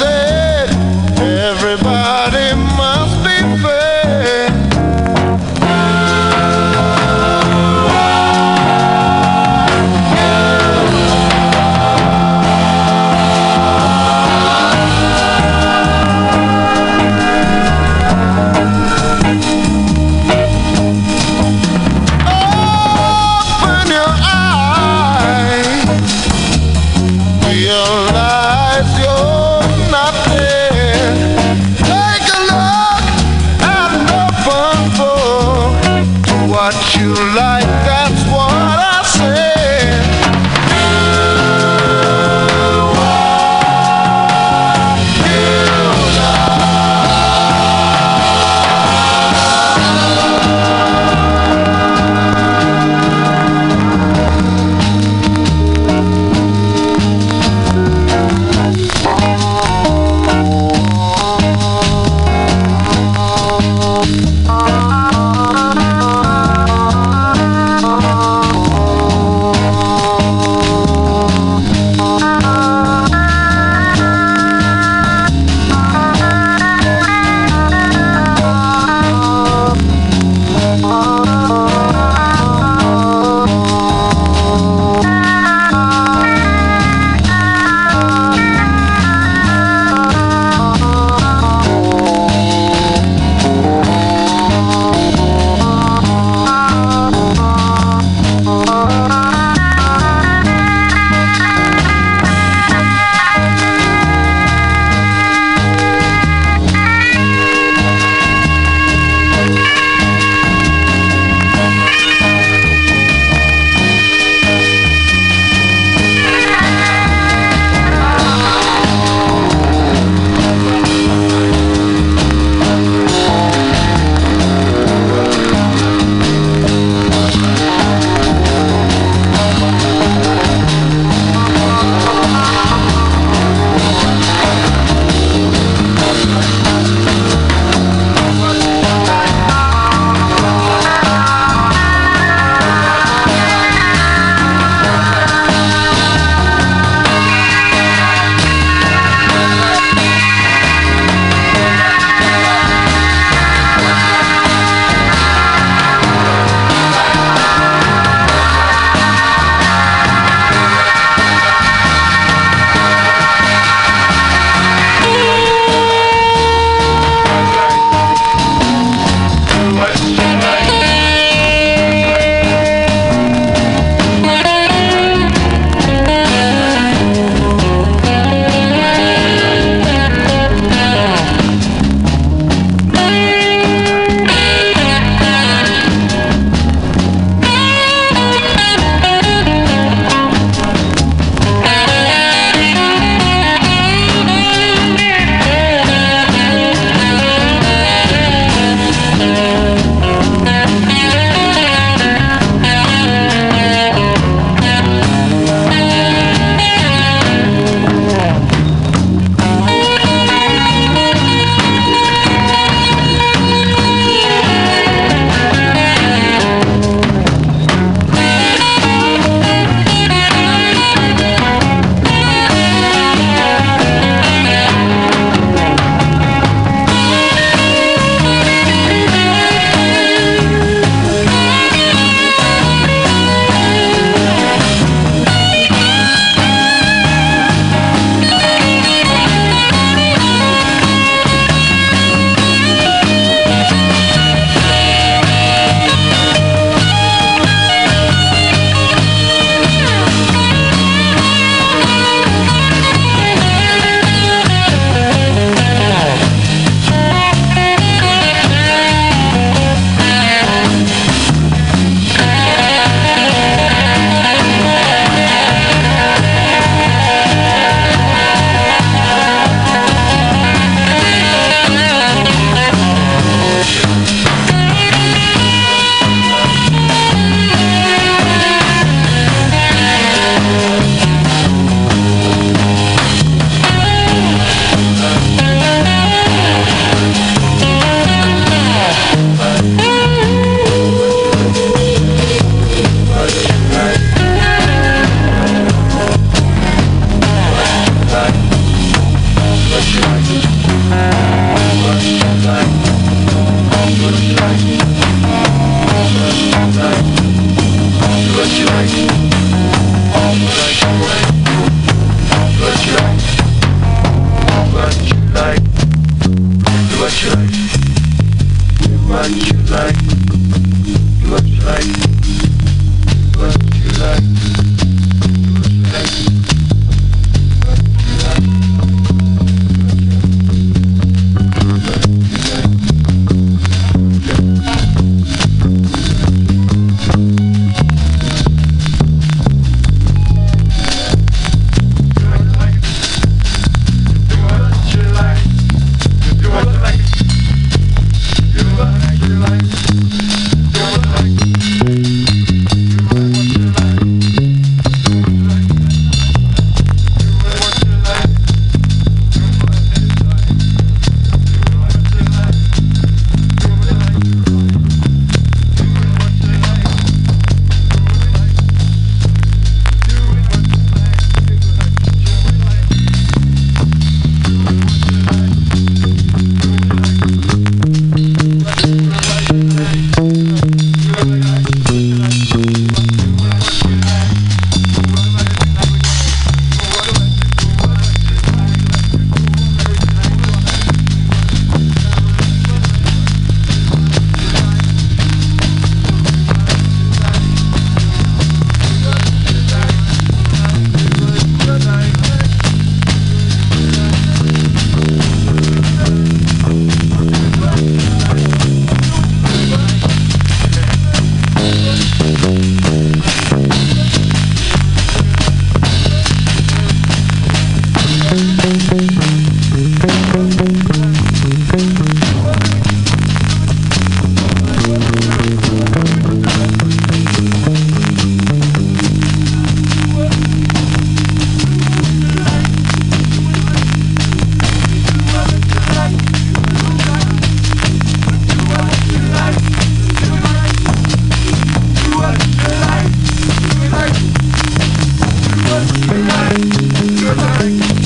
What Bye.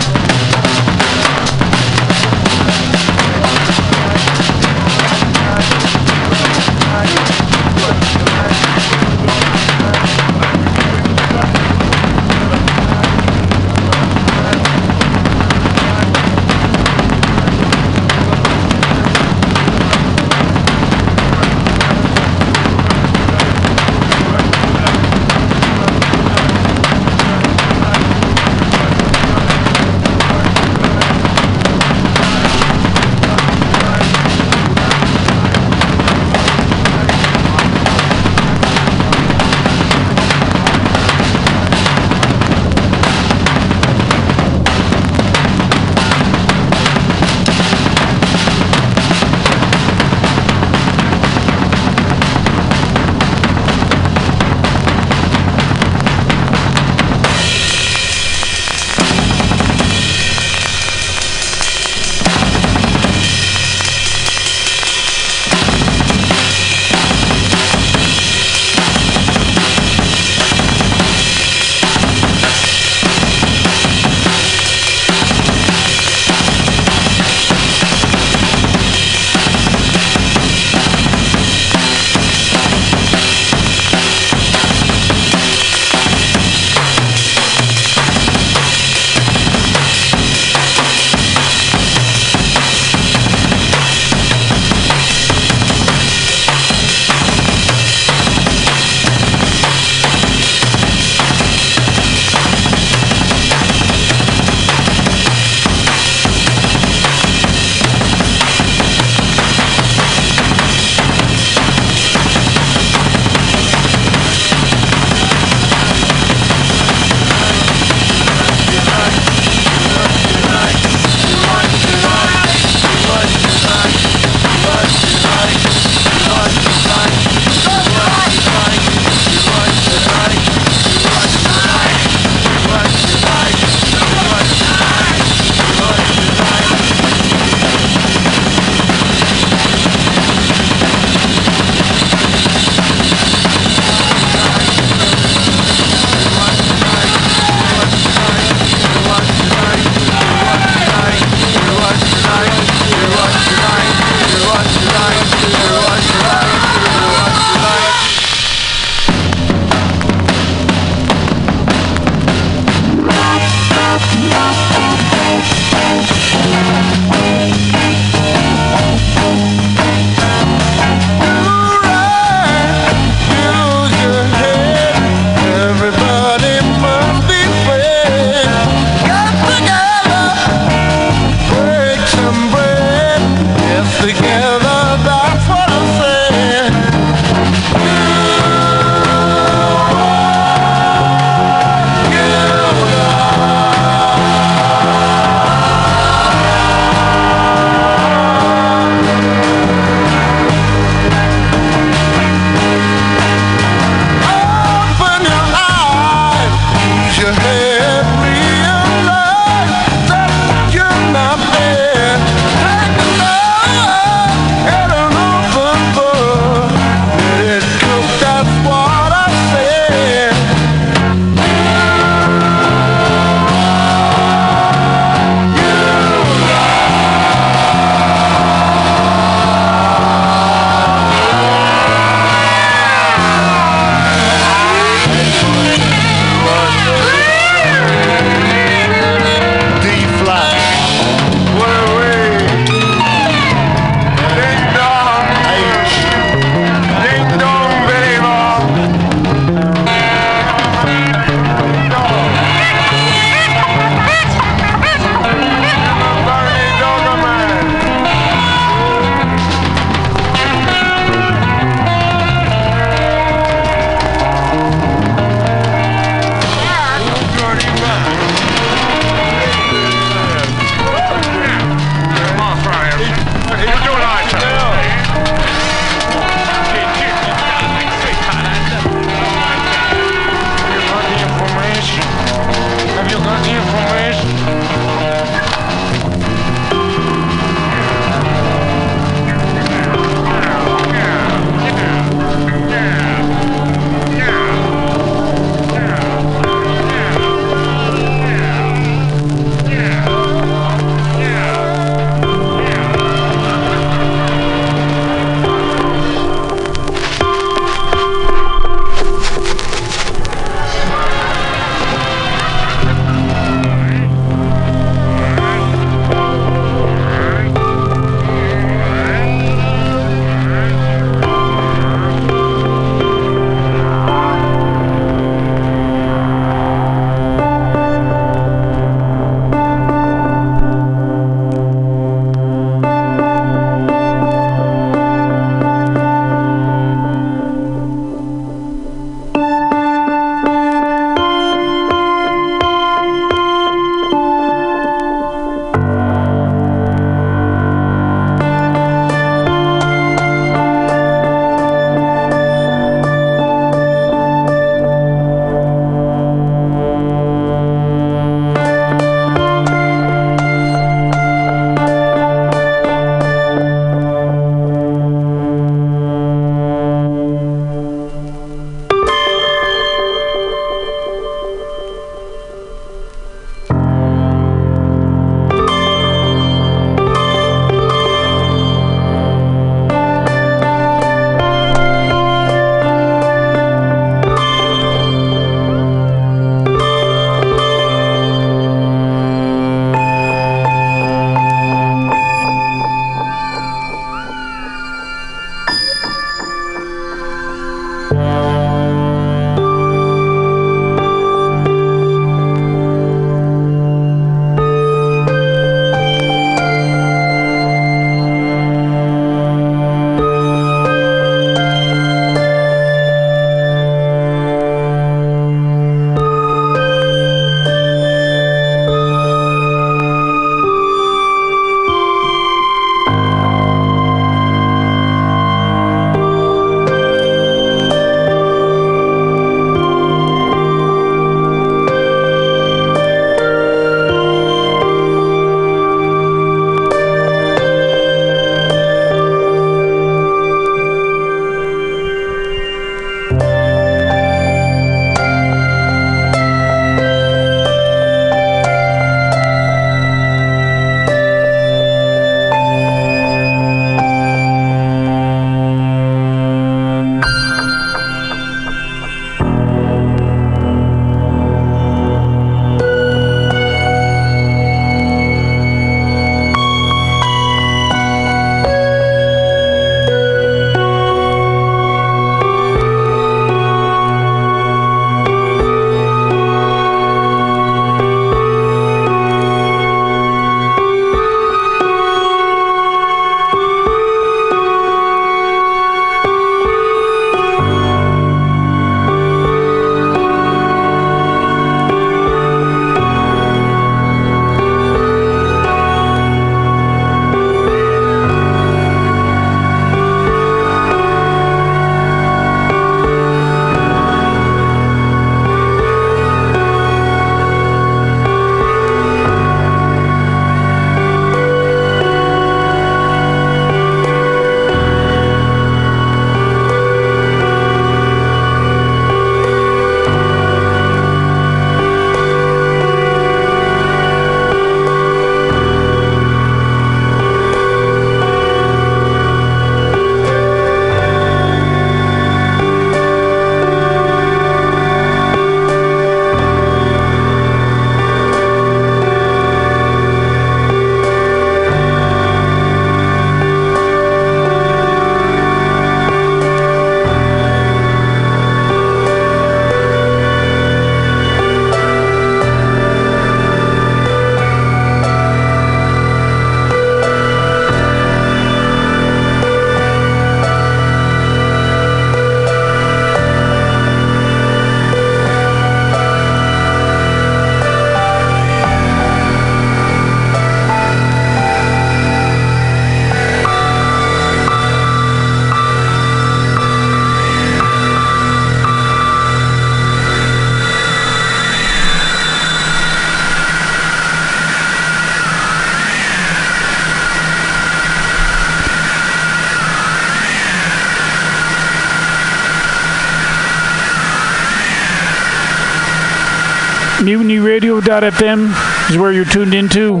MutinyRadio.fm is where you're tuned into.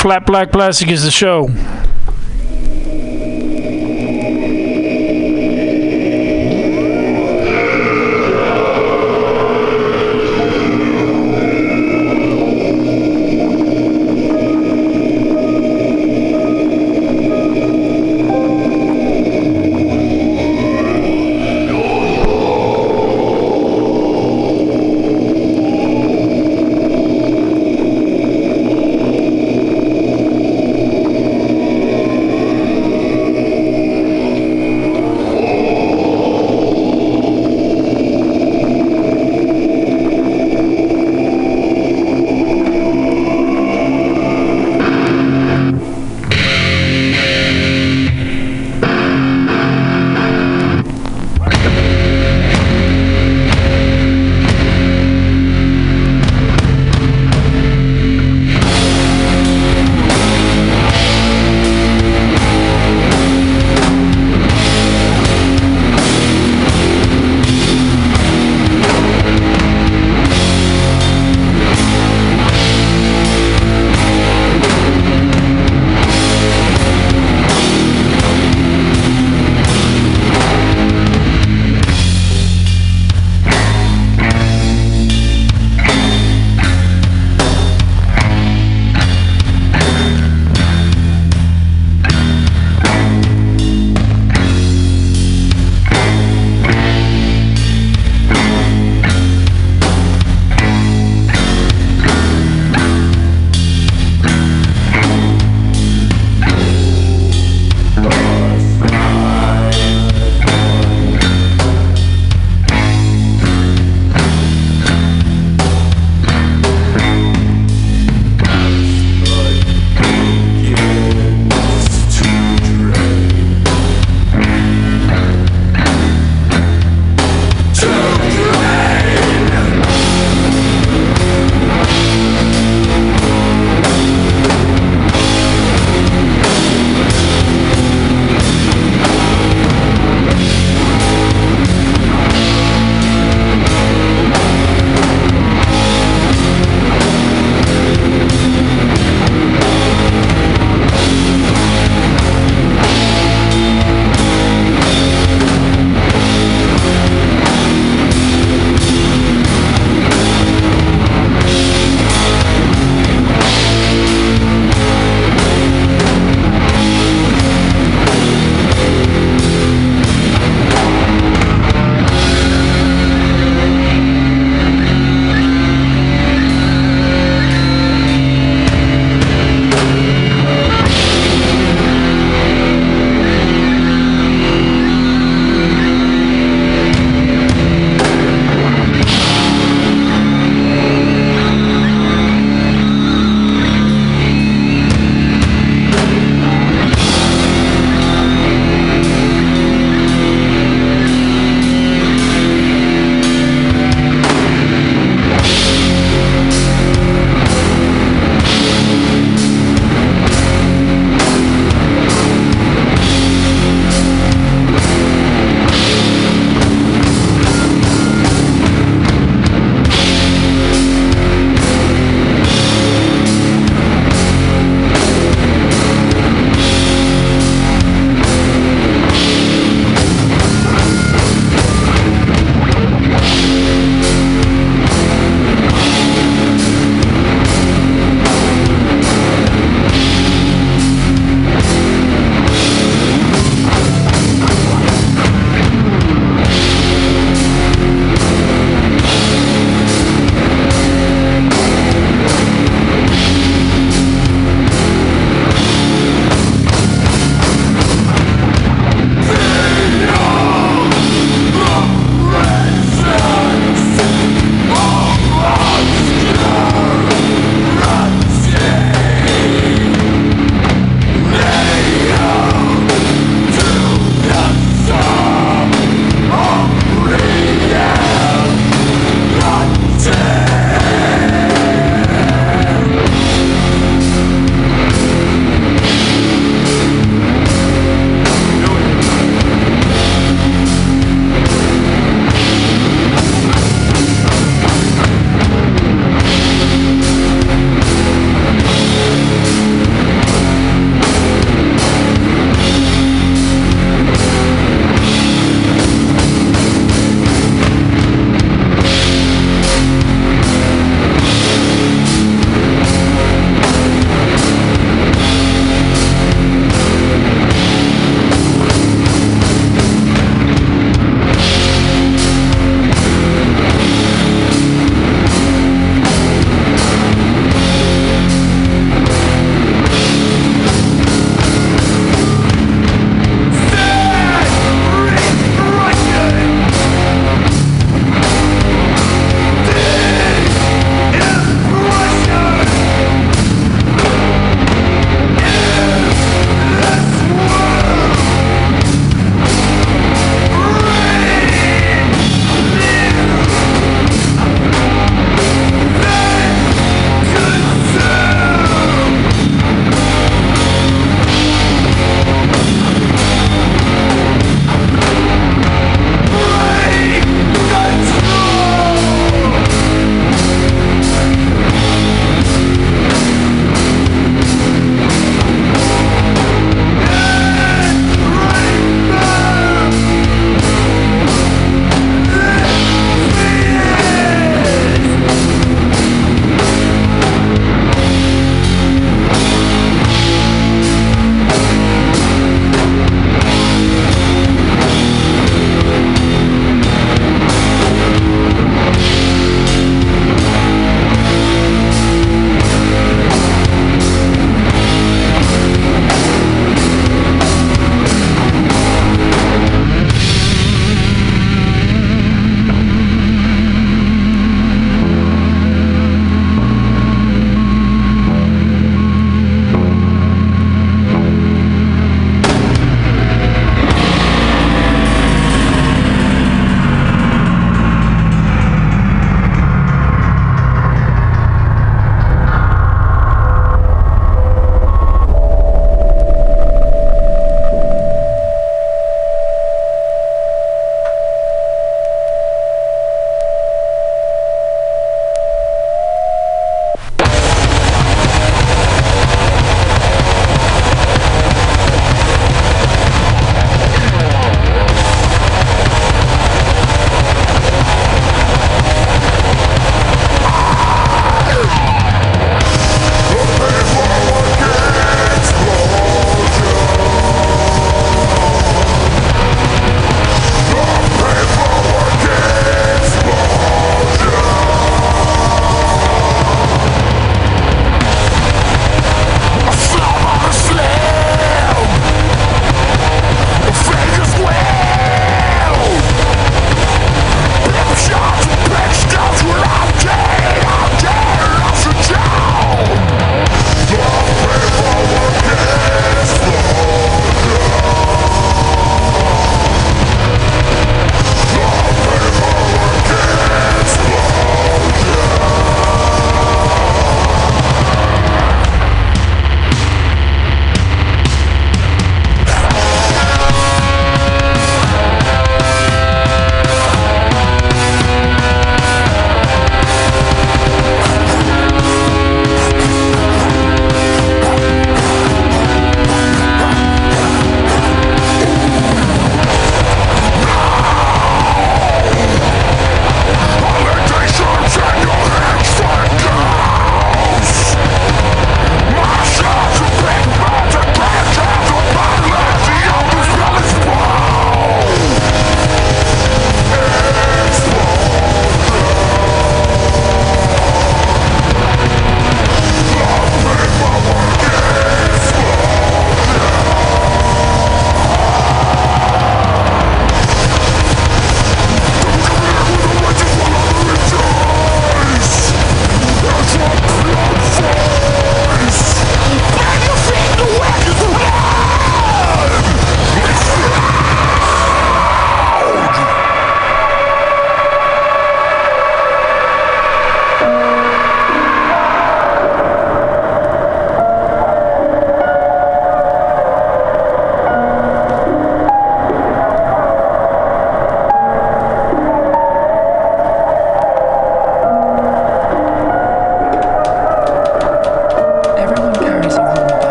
Flat Black Plastic is the show.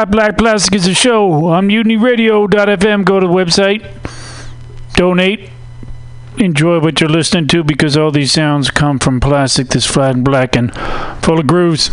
Flat Black Plastic is a show on mutinyradio.fm. Go to the website, donate, enjoy what you're listening to because all these sounds come from plastic that's flat and black and full of grooves.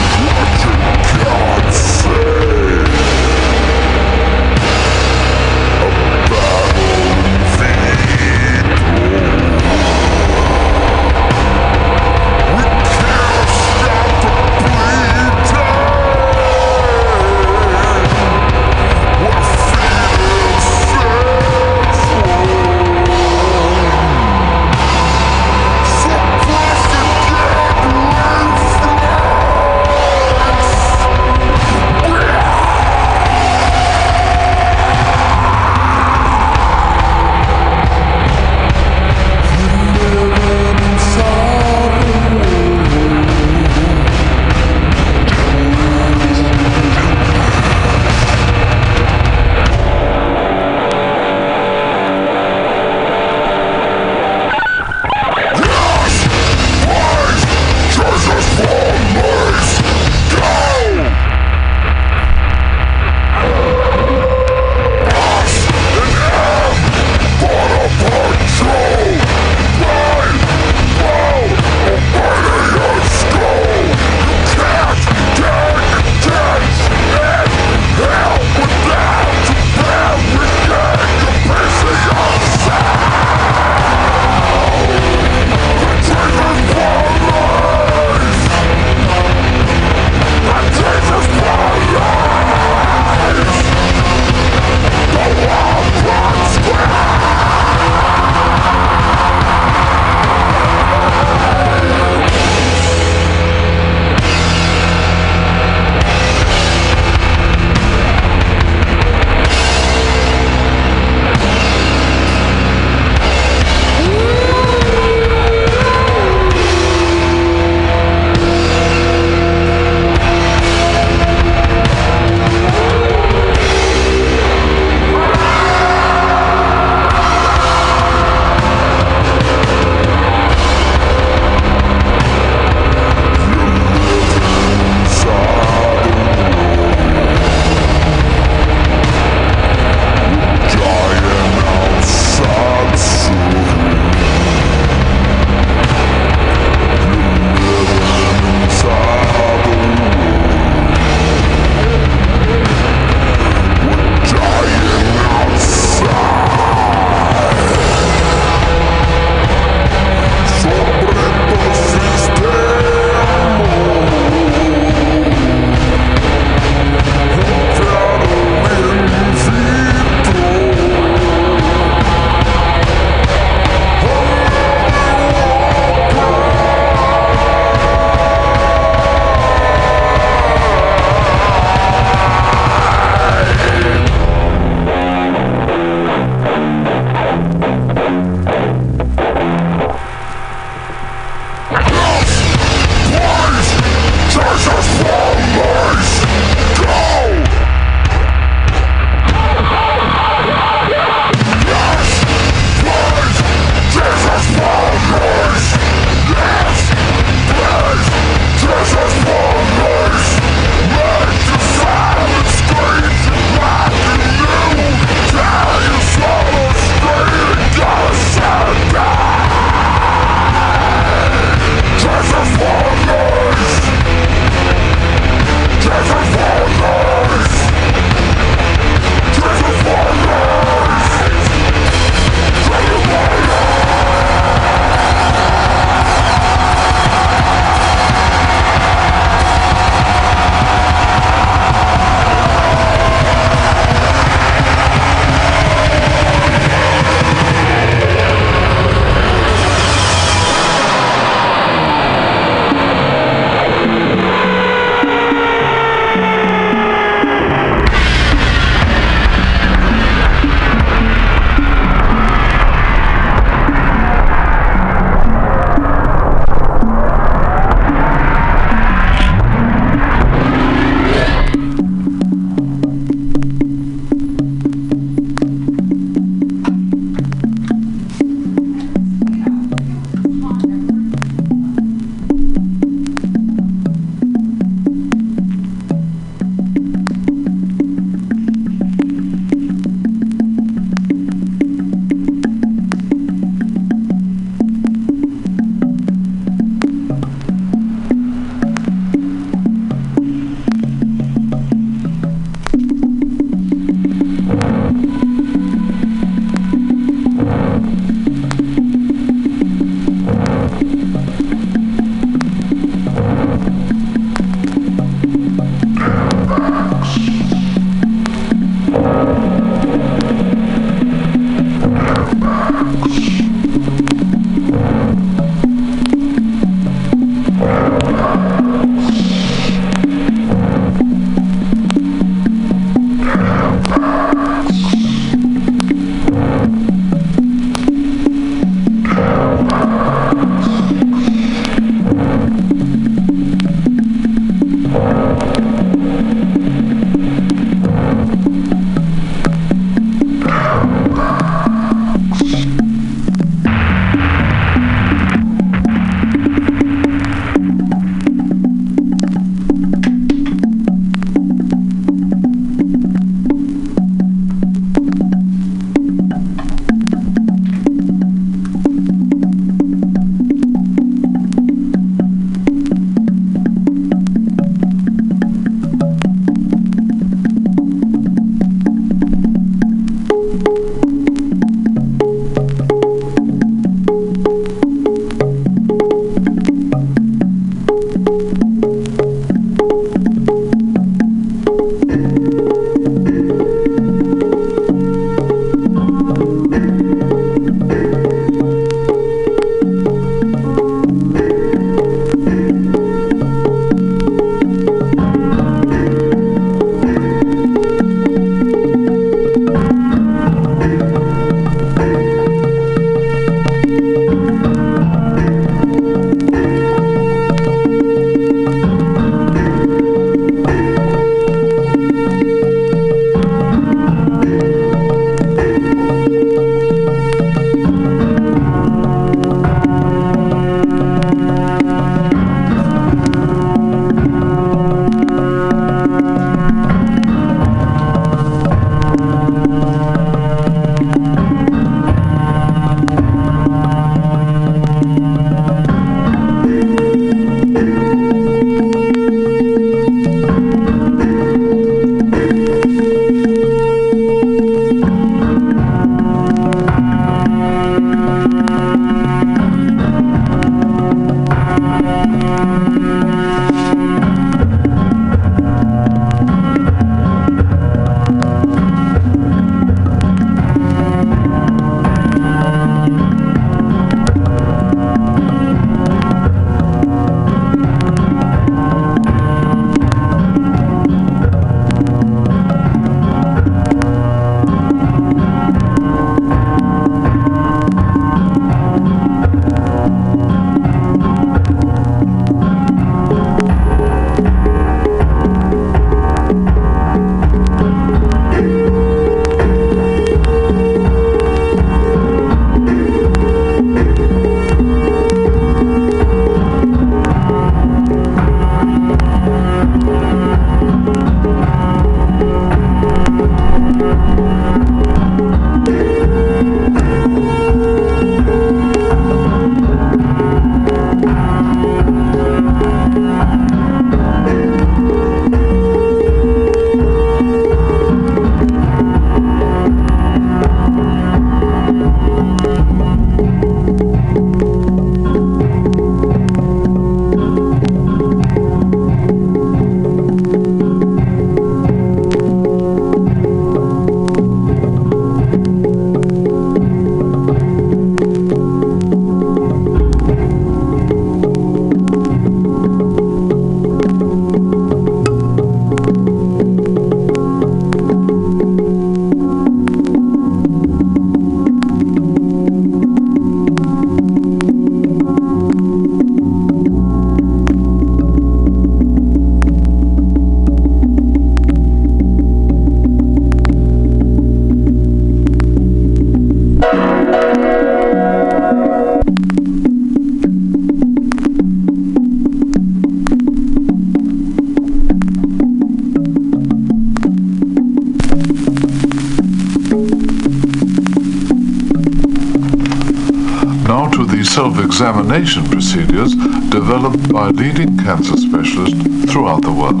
Self-examination procedures developed by leading cancer specialists throughout the world.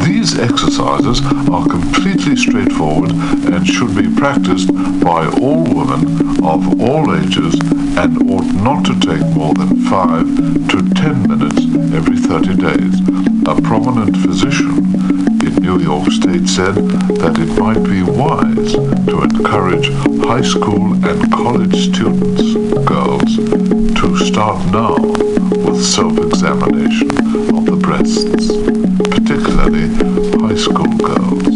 These exercises are completely straightforward and should be practiced by all women of all ages and ought not to take more than 5 to 10 minutes every 30 days. A prominent physician in New York State said that it might be wise to encourage high school and college students, girls, to start now with self-examination of the breasts, particularly high school girls.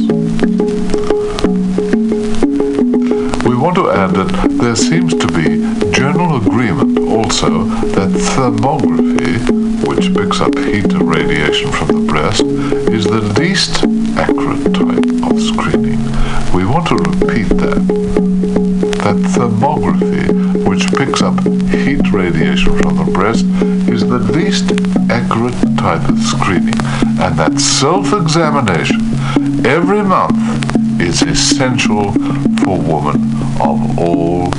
We want to add that there seems to be general agreement also that thermography, which picks up heat and radiation from the breast, is the least accurate type of screening. We want to repeat that. That thermography, which picks up radiation from the breast, is the least accurate type of screening, and that self-examination every month is essential for women of all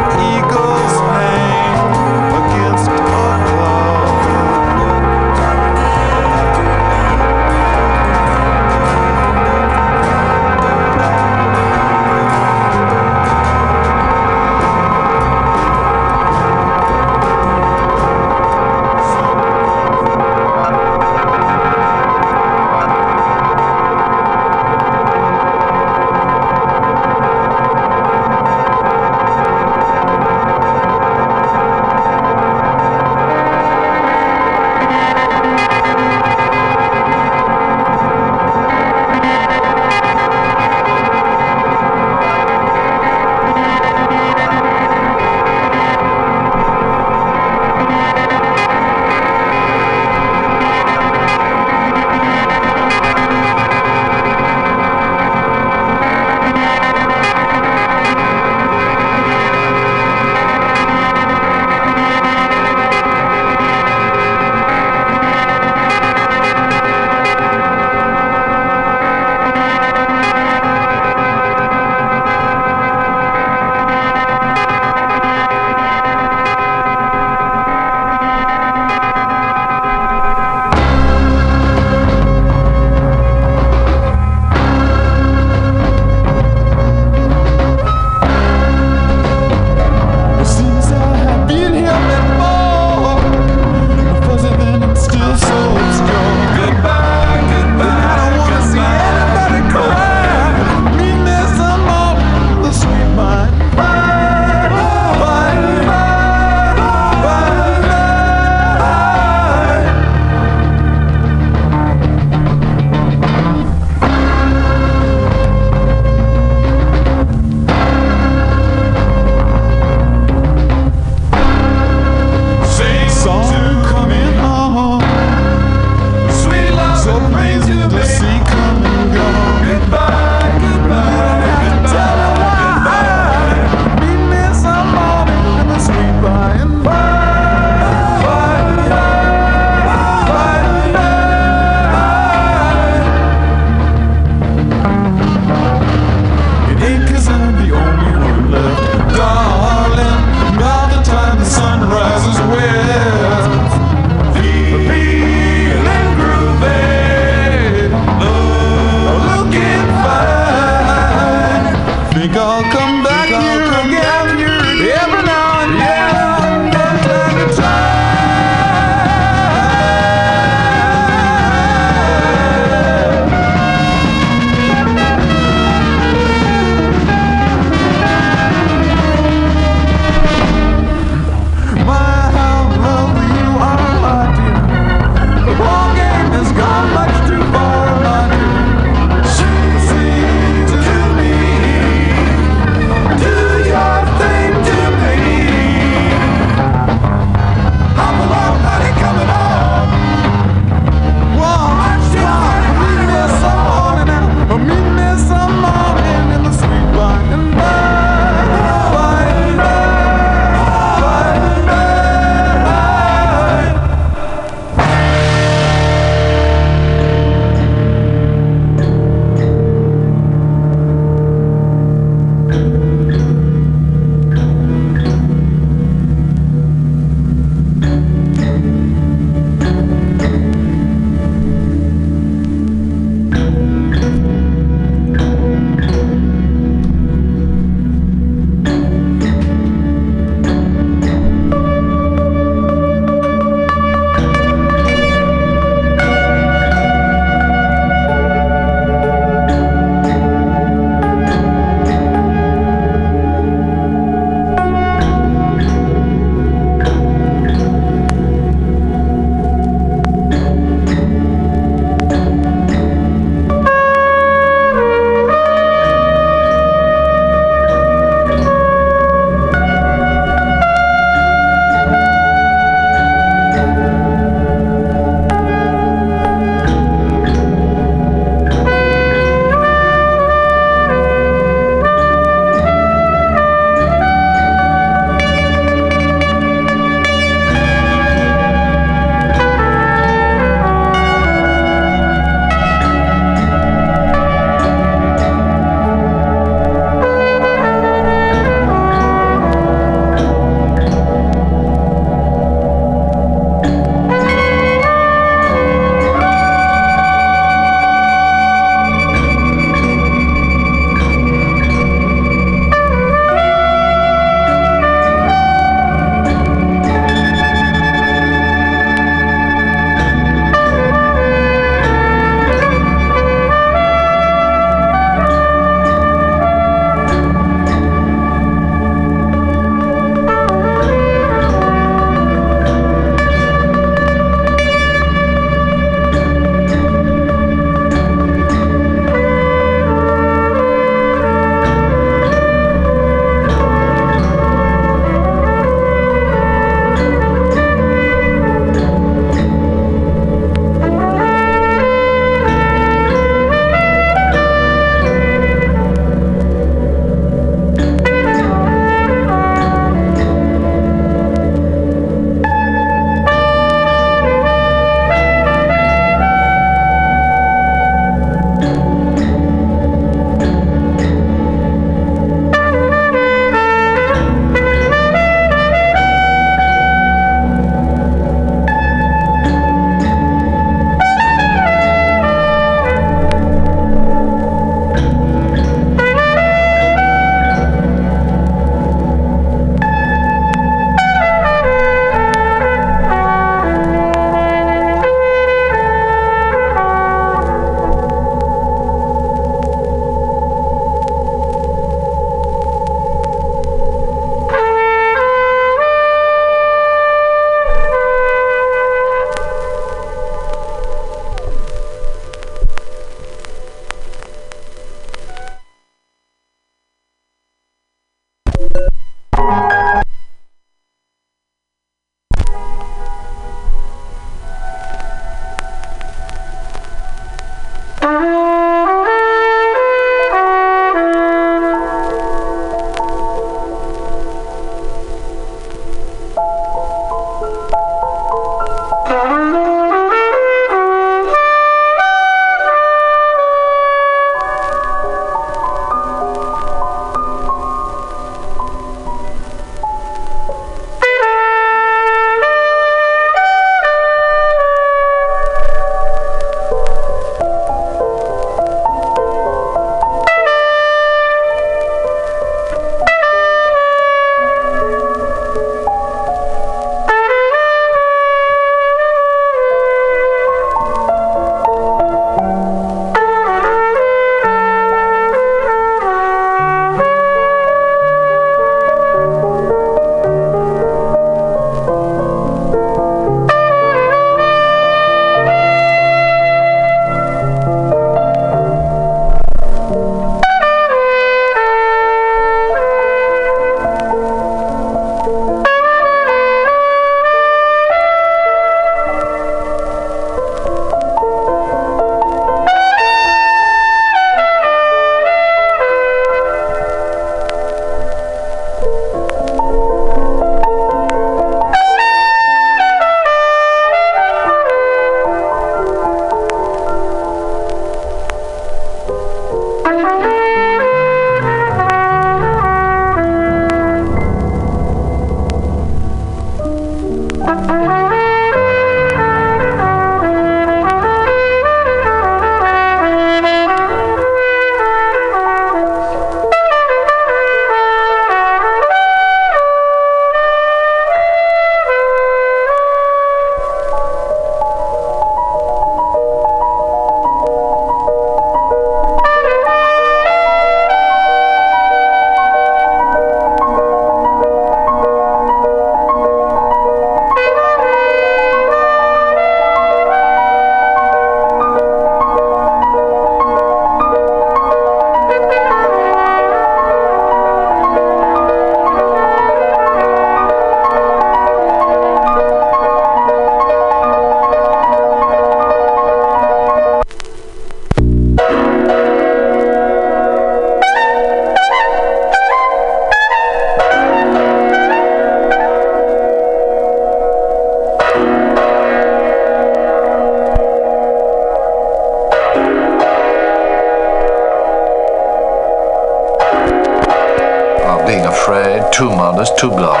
modest, too blasé,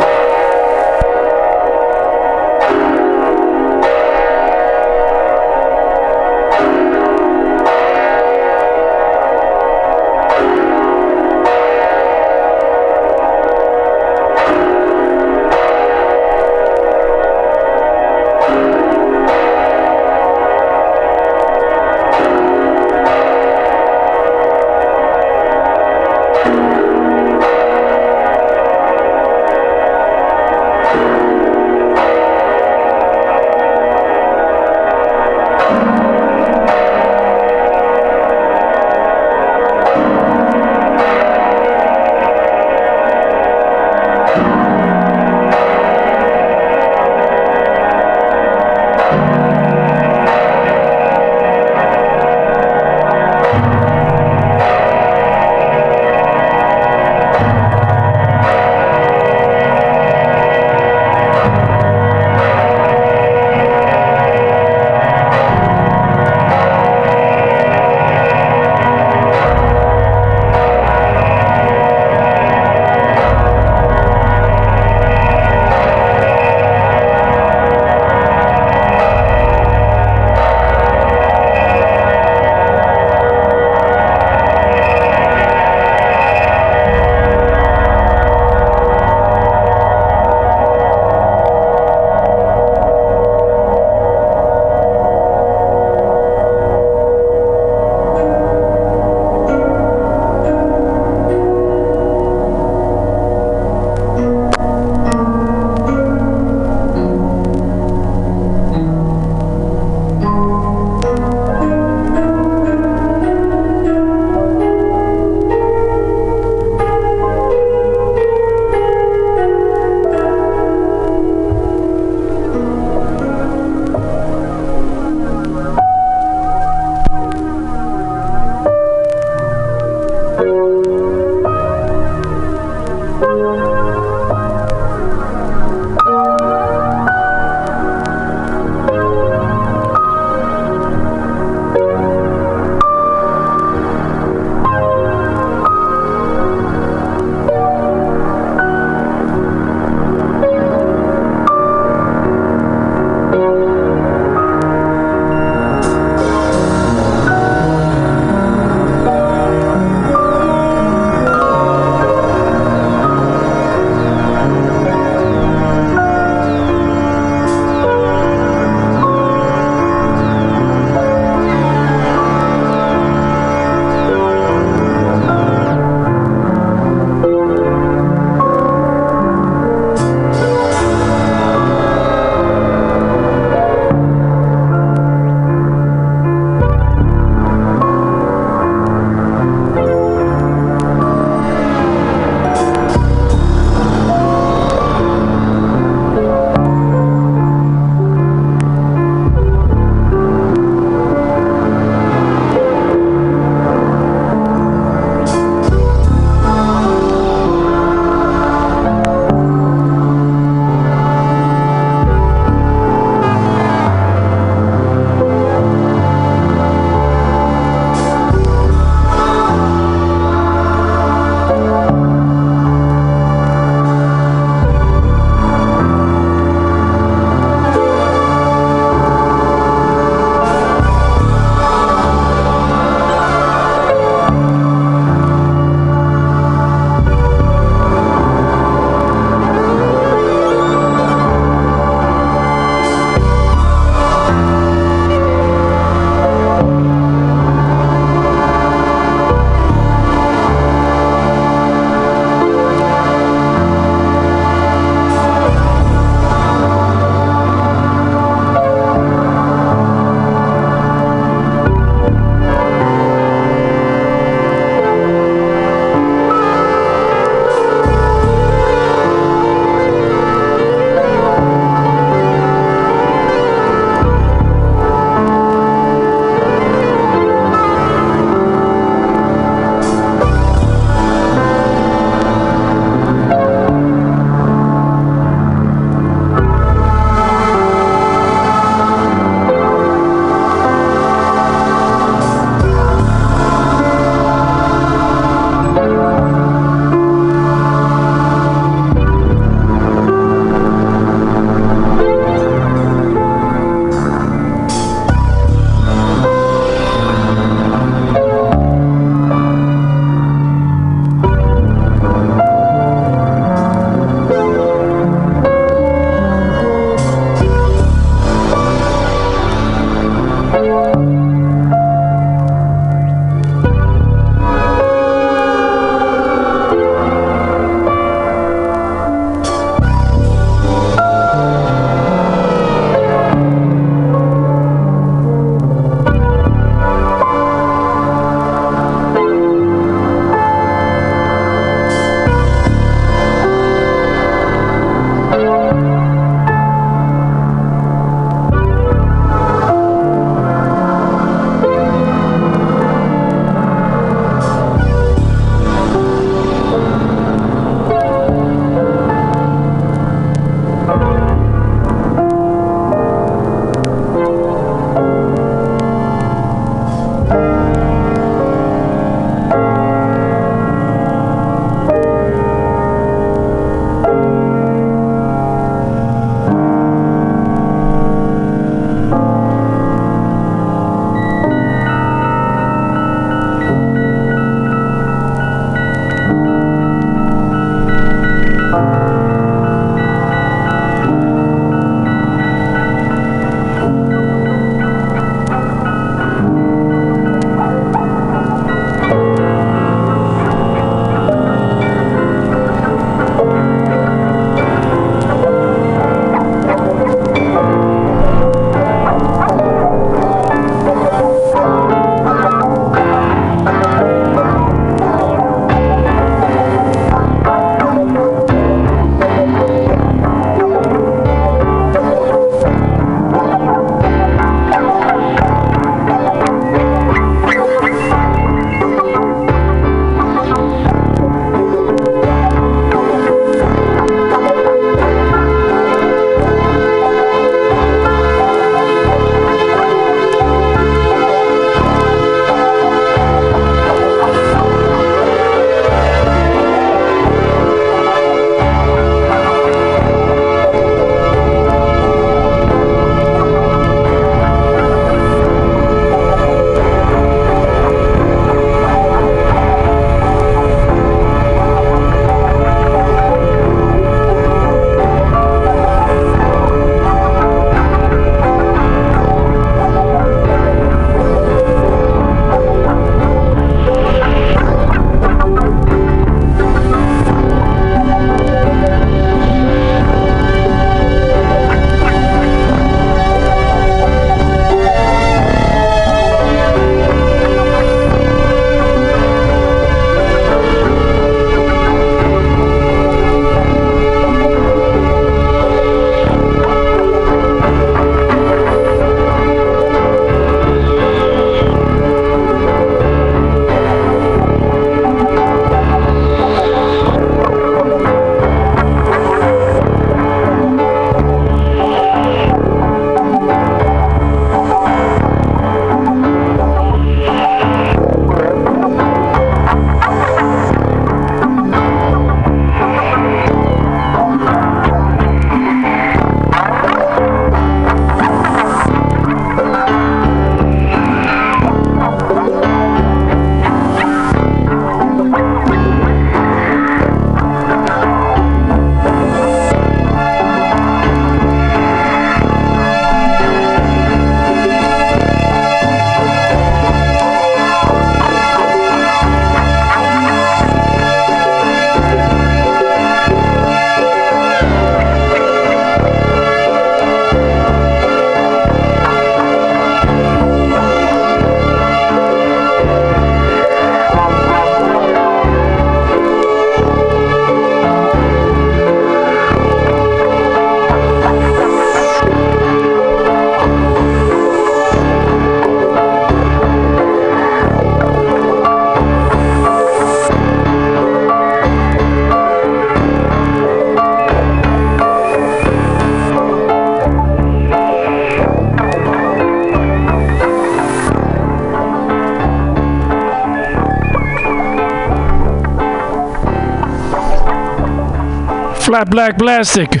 Flat Black Plastic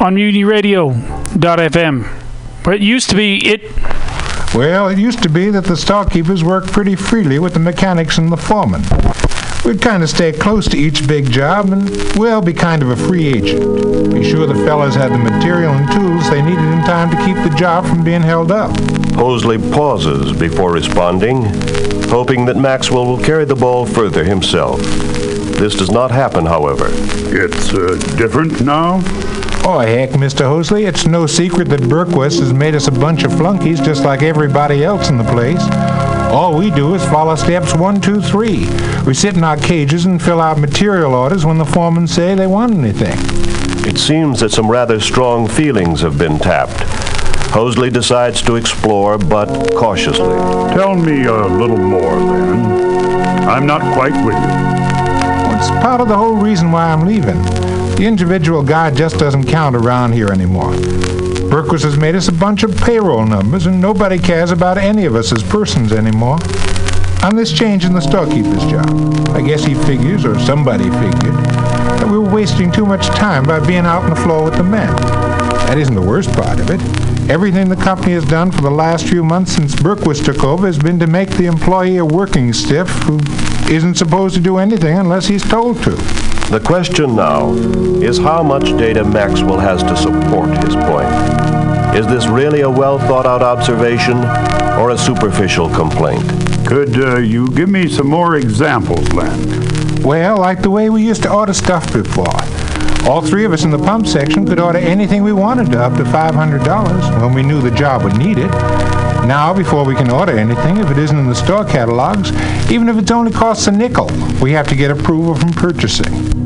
on MutinyRadio.fm. But it used to be it. Well, it used to be that the storekeepers worked pretty freely with the mechanics and the foreman. We'd kind of stay close to each big job and, well, be kind of a free agent. Be sure the fellas had the material and tools they needed in time to keep the job from being held up. Hosley pauses before responding, hoping that Maxwell will carry the ball further himself. This does not happen, however. It's uh, different now? Oh, heck, Mr. Hosley, it's no secret that Berquist has made us a bunch of flunkies just like everybody else in the place. All we do is follow steps one, two, three. We sit in our cages and fill out material orders when the foremen say they want anything. It seems that some rather strong feelings have been tapped. Hosley decides to explore, but cautiously. Tell me a little more, then. I'm not quite with you. Part of the whole reason why I'm leaving. The individual guy just doesn't count around here anymore. Berquist has made us a bunch of payroll numbers, and nobody cares about any of us as persons anymore. On this change in the storekeeper's job, I guess he figures, or somebody figured, that we were wasting too much time by being out on the floor with the men. That isn't the worst part of it. Everything the company has done for the last few months since Berquist took over has been to make the employee a working stiff who isn't supposed to do anything unless he's told to. The question now is how much data Maxwell has to support his point. Is this really a well thought out observation or a superficial complaint? Could uh, you give me some more examples, Len? Well, like the way we used to order stuff before. All three of us in the pump section could order anything we wanted to up to $500 when we knew the job would need it. Now, before we can order anything, if it isn't in the store catalogs, even if it only costs a nickel, we have to get approval from purchasing.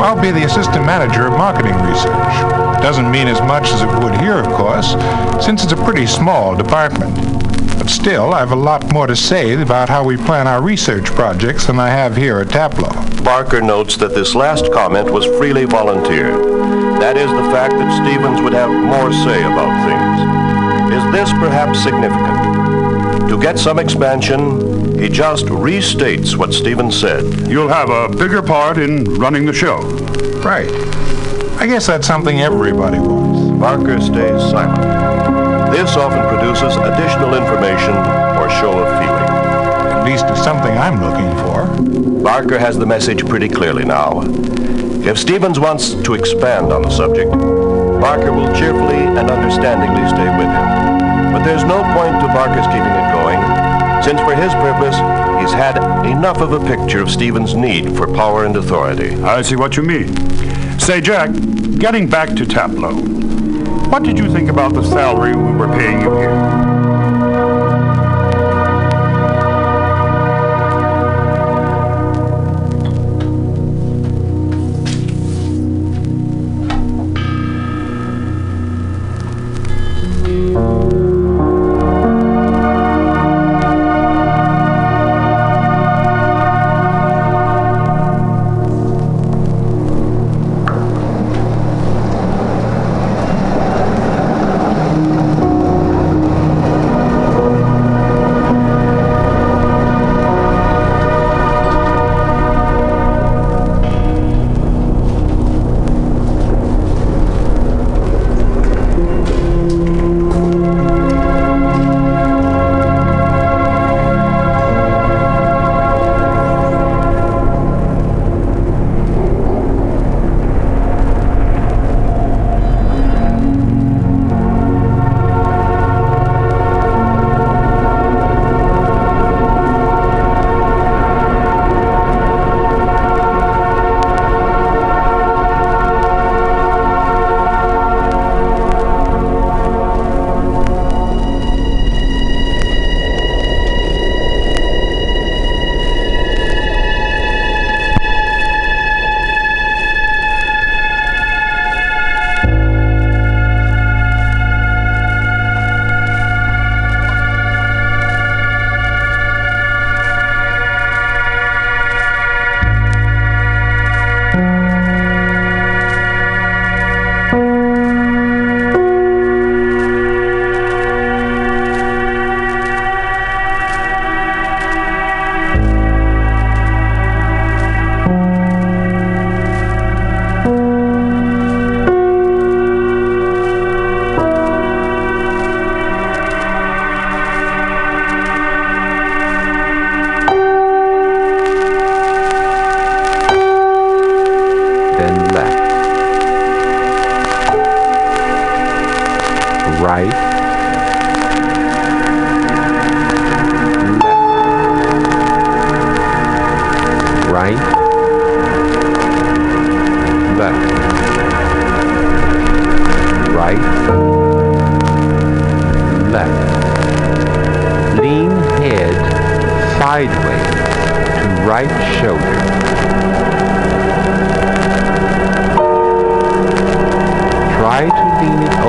I'll be the assistant manager of marketing research. Doesn't mean as much as it would here, of course, since it's a pretty small department. But still, I have a lot more to say about how we plan our research projects than I have here at Taplow. Barker notes that this last comment was freely volunteered. That is the fact that Stevens would have more say about things. Is this perhaps significant? To get some expansion, he just restates what Stevens said. You'll have a bigger part in running the show. Right. I guess that's something everybody wants. Barker stays silent. This often produces additional information or show of feeling. At least it's something I'm looking for. Barker has the message pretty clearly now. If Stevens wants to expand on the subject, Barker will cheerfully and understandingly stay with him. But there's no point to Barker's keeping it going, since for his purpose, he's had enough of a picture of Stevens' need for power and authority. I see what you mean. Say, Jack, getting back to Taplow, what did you think about the salary we were paying you here? Try to lean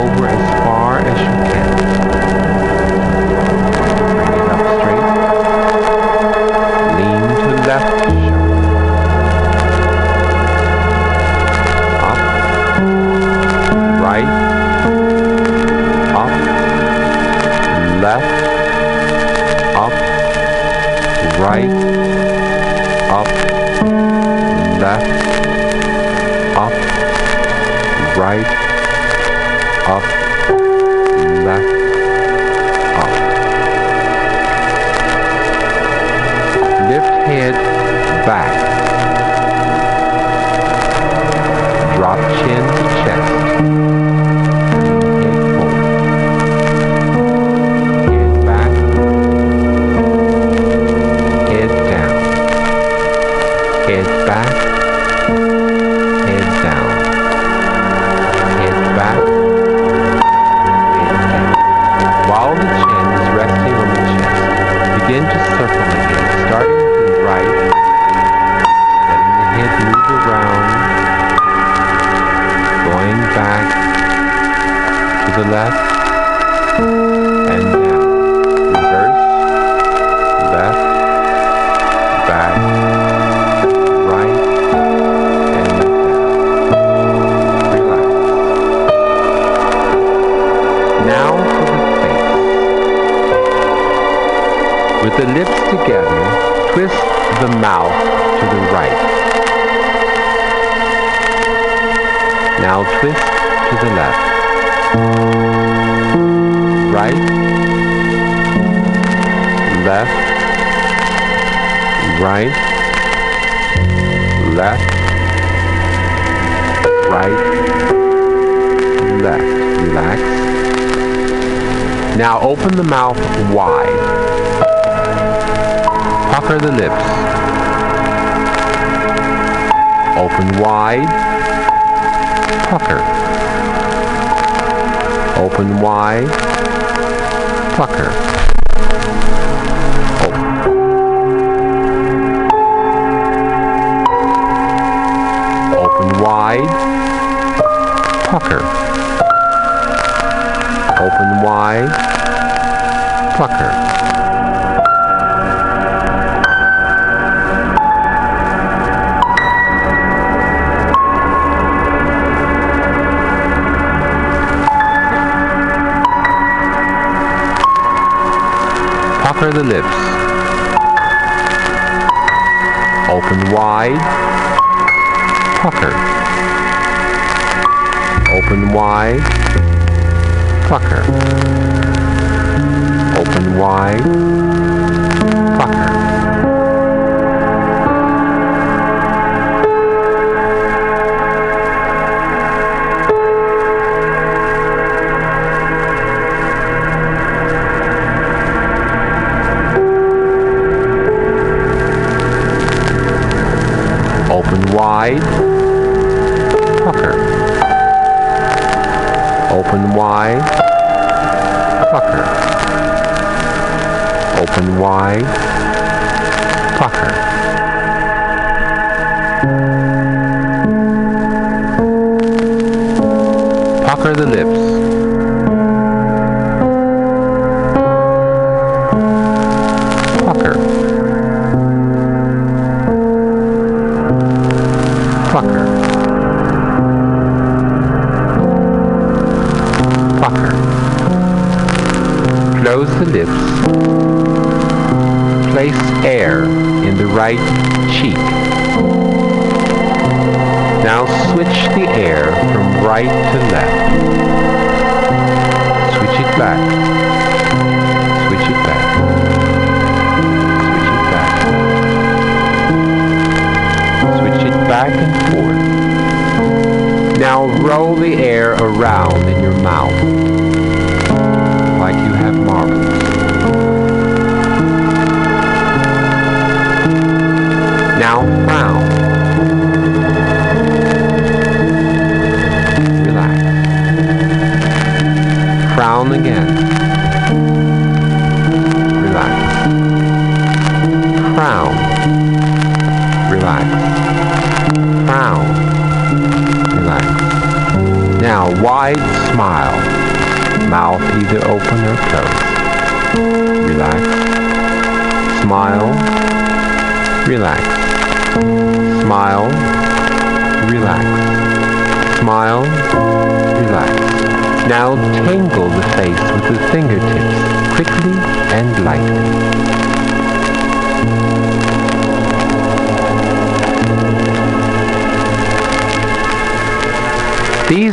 in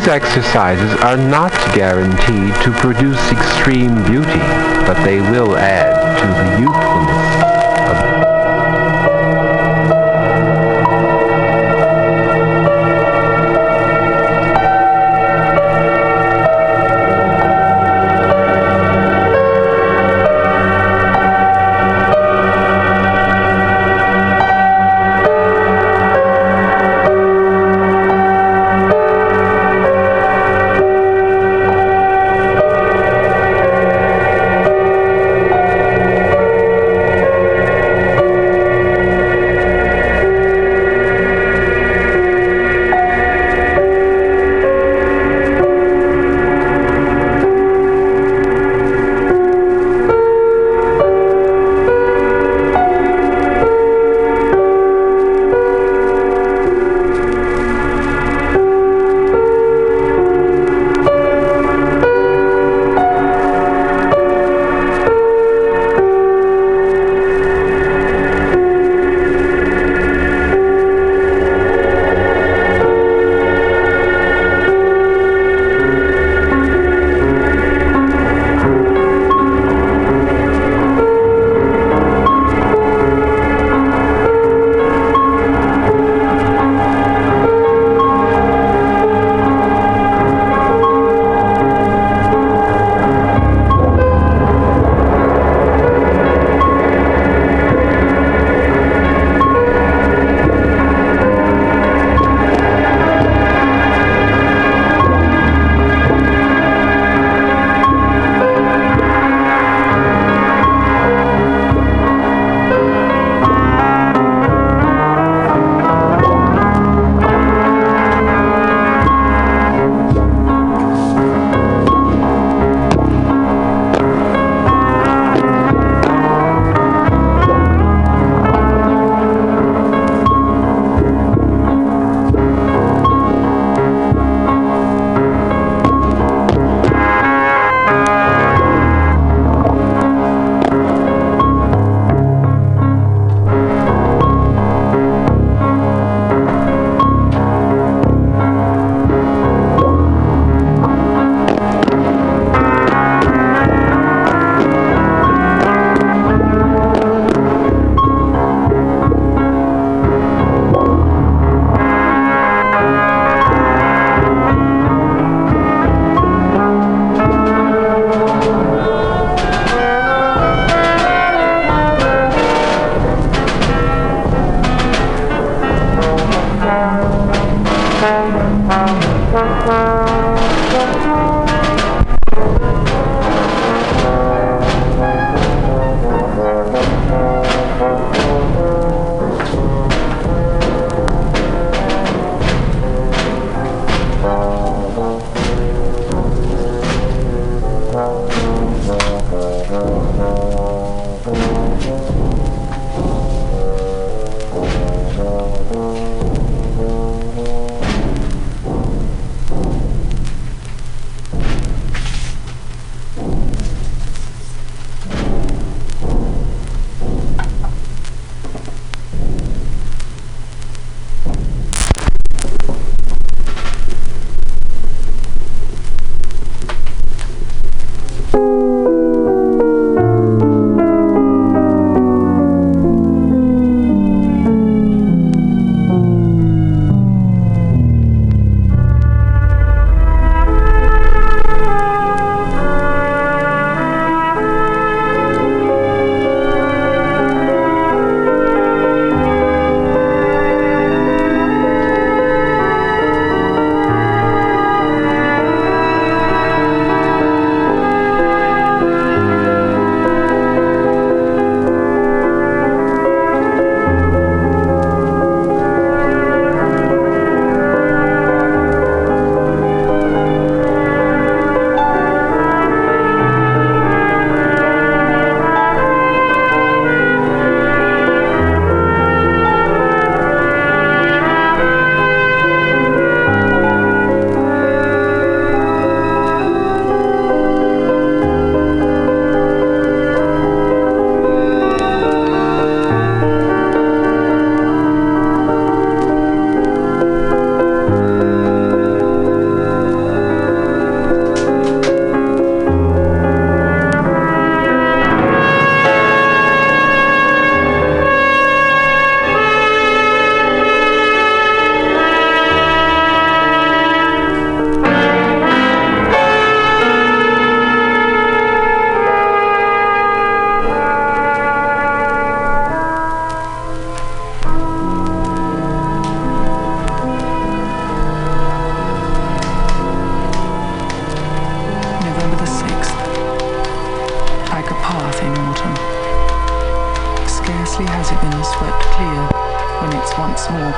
These exercises are not guaranteed to produce extreme beauty, but they will add to the youthfulness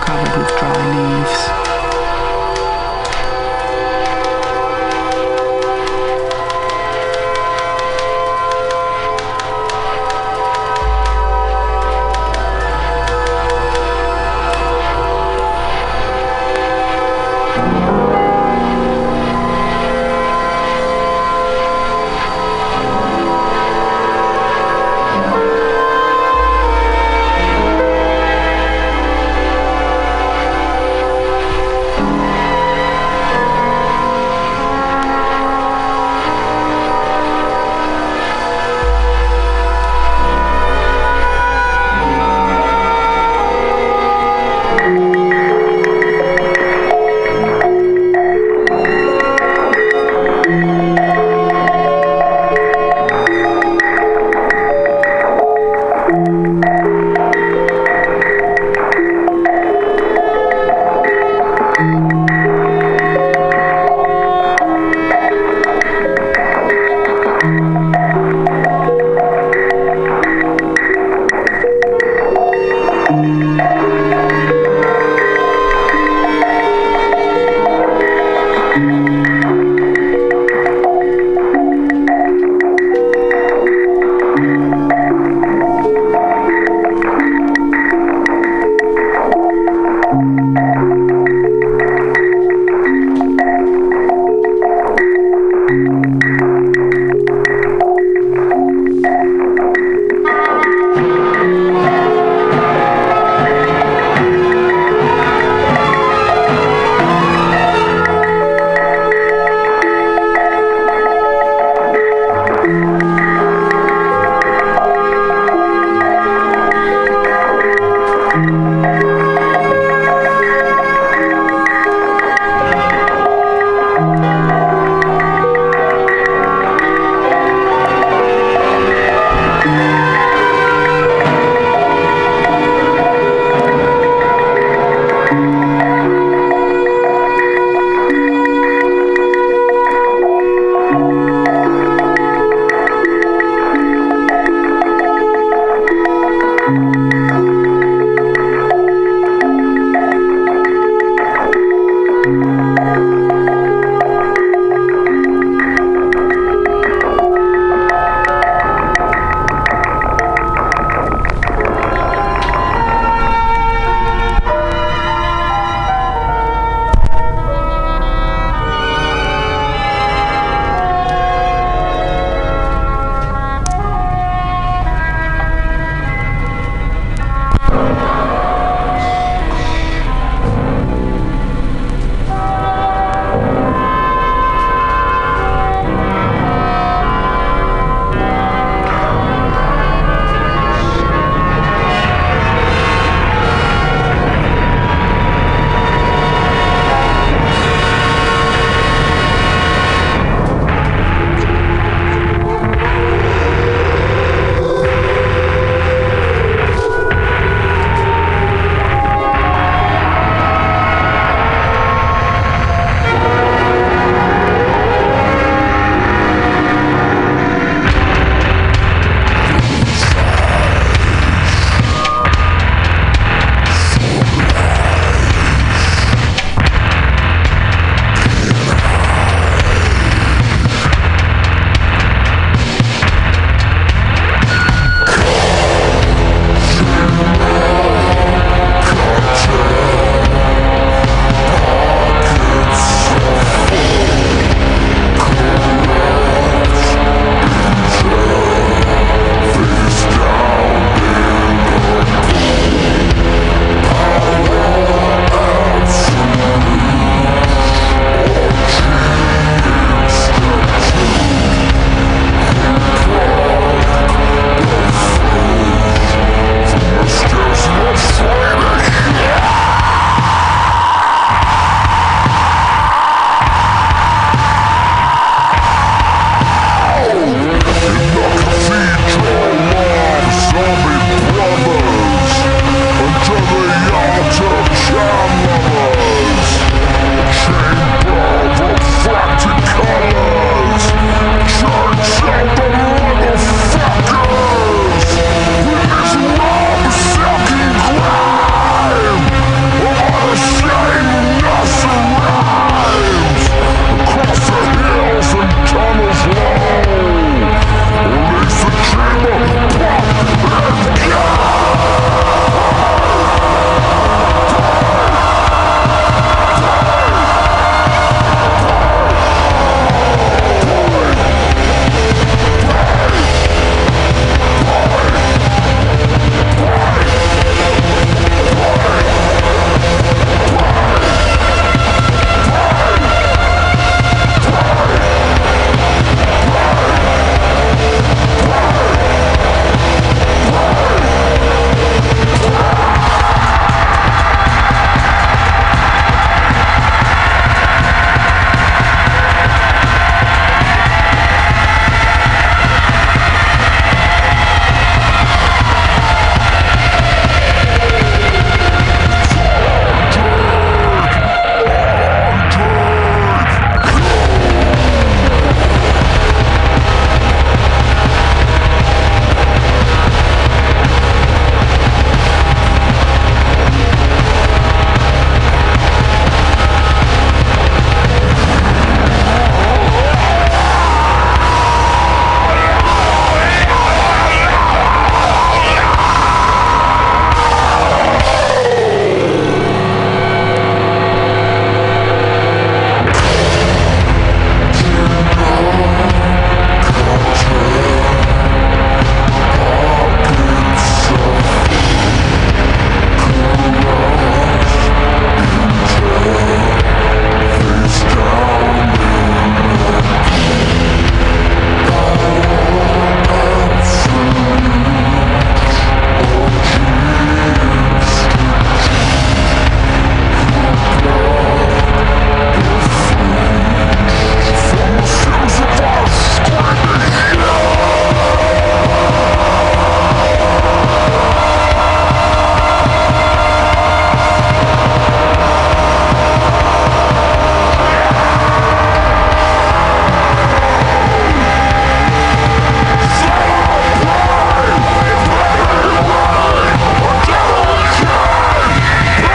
covered with dry leaves.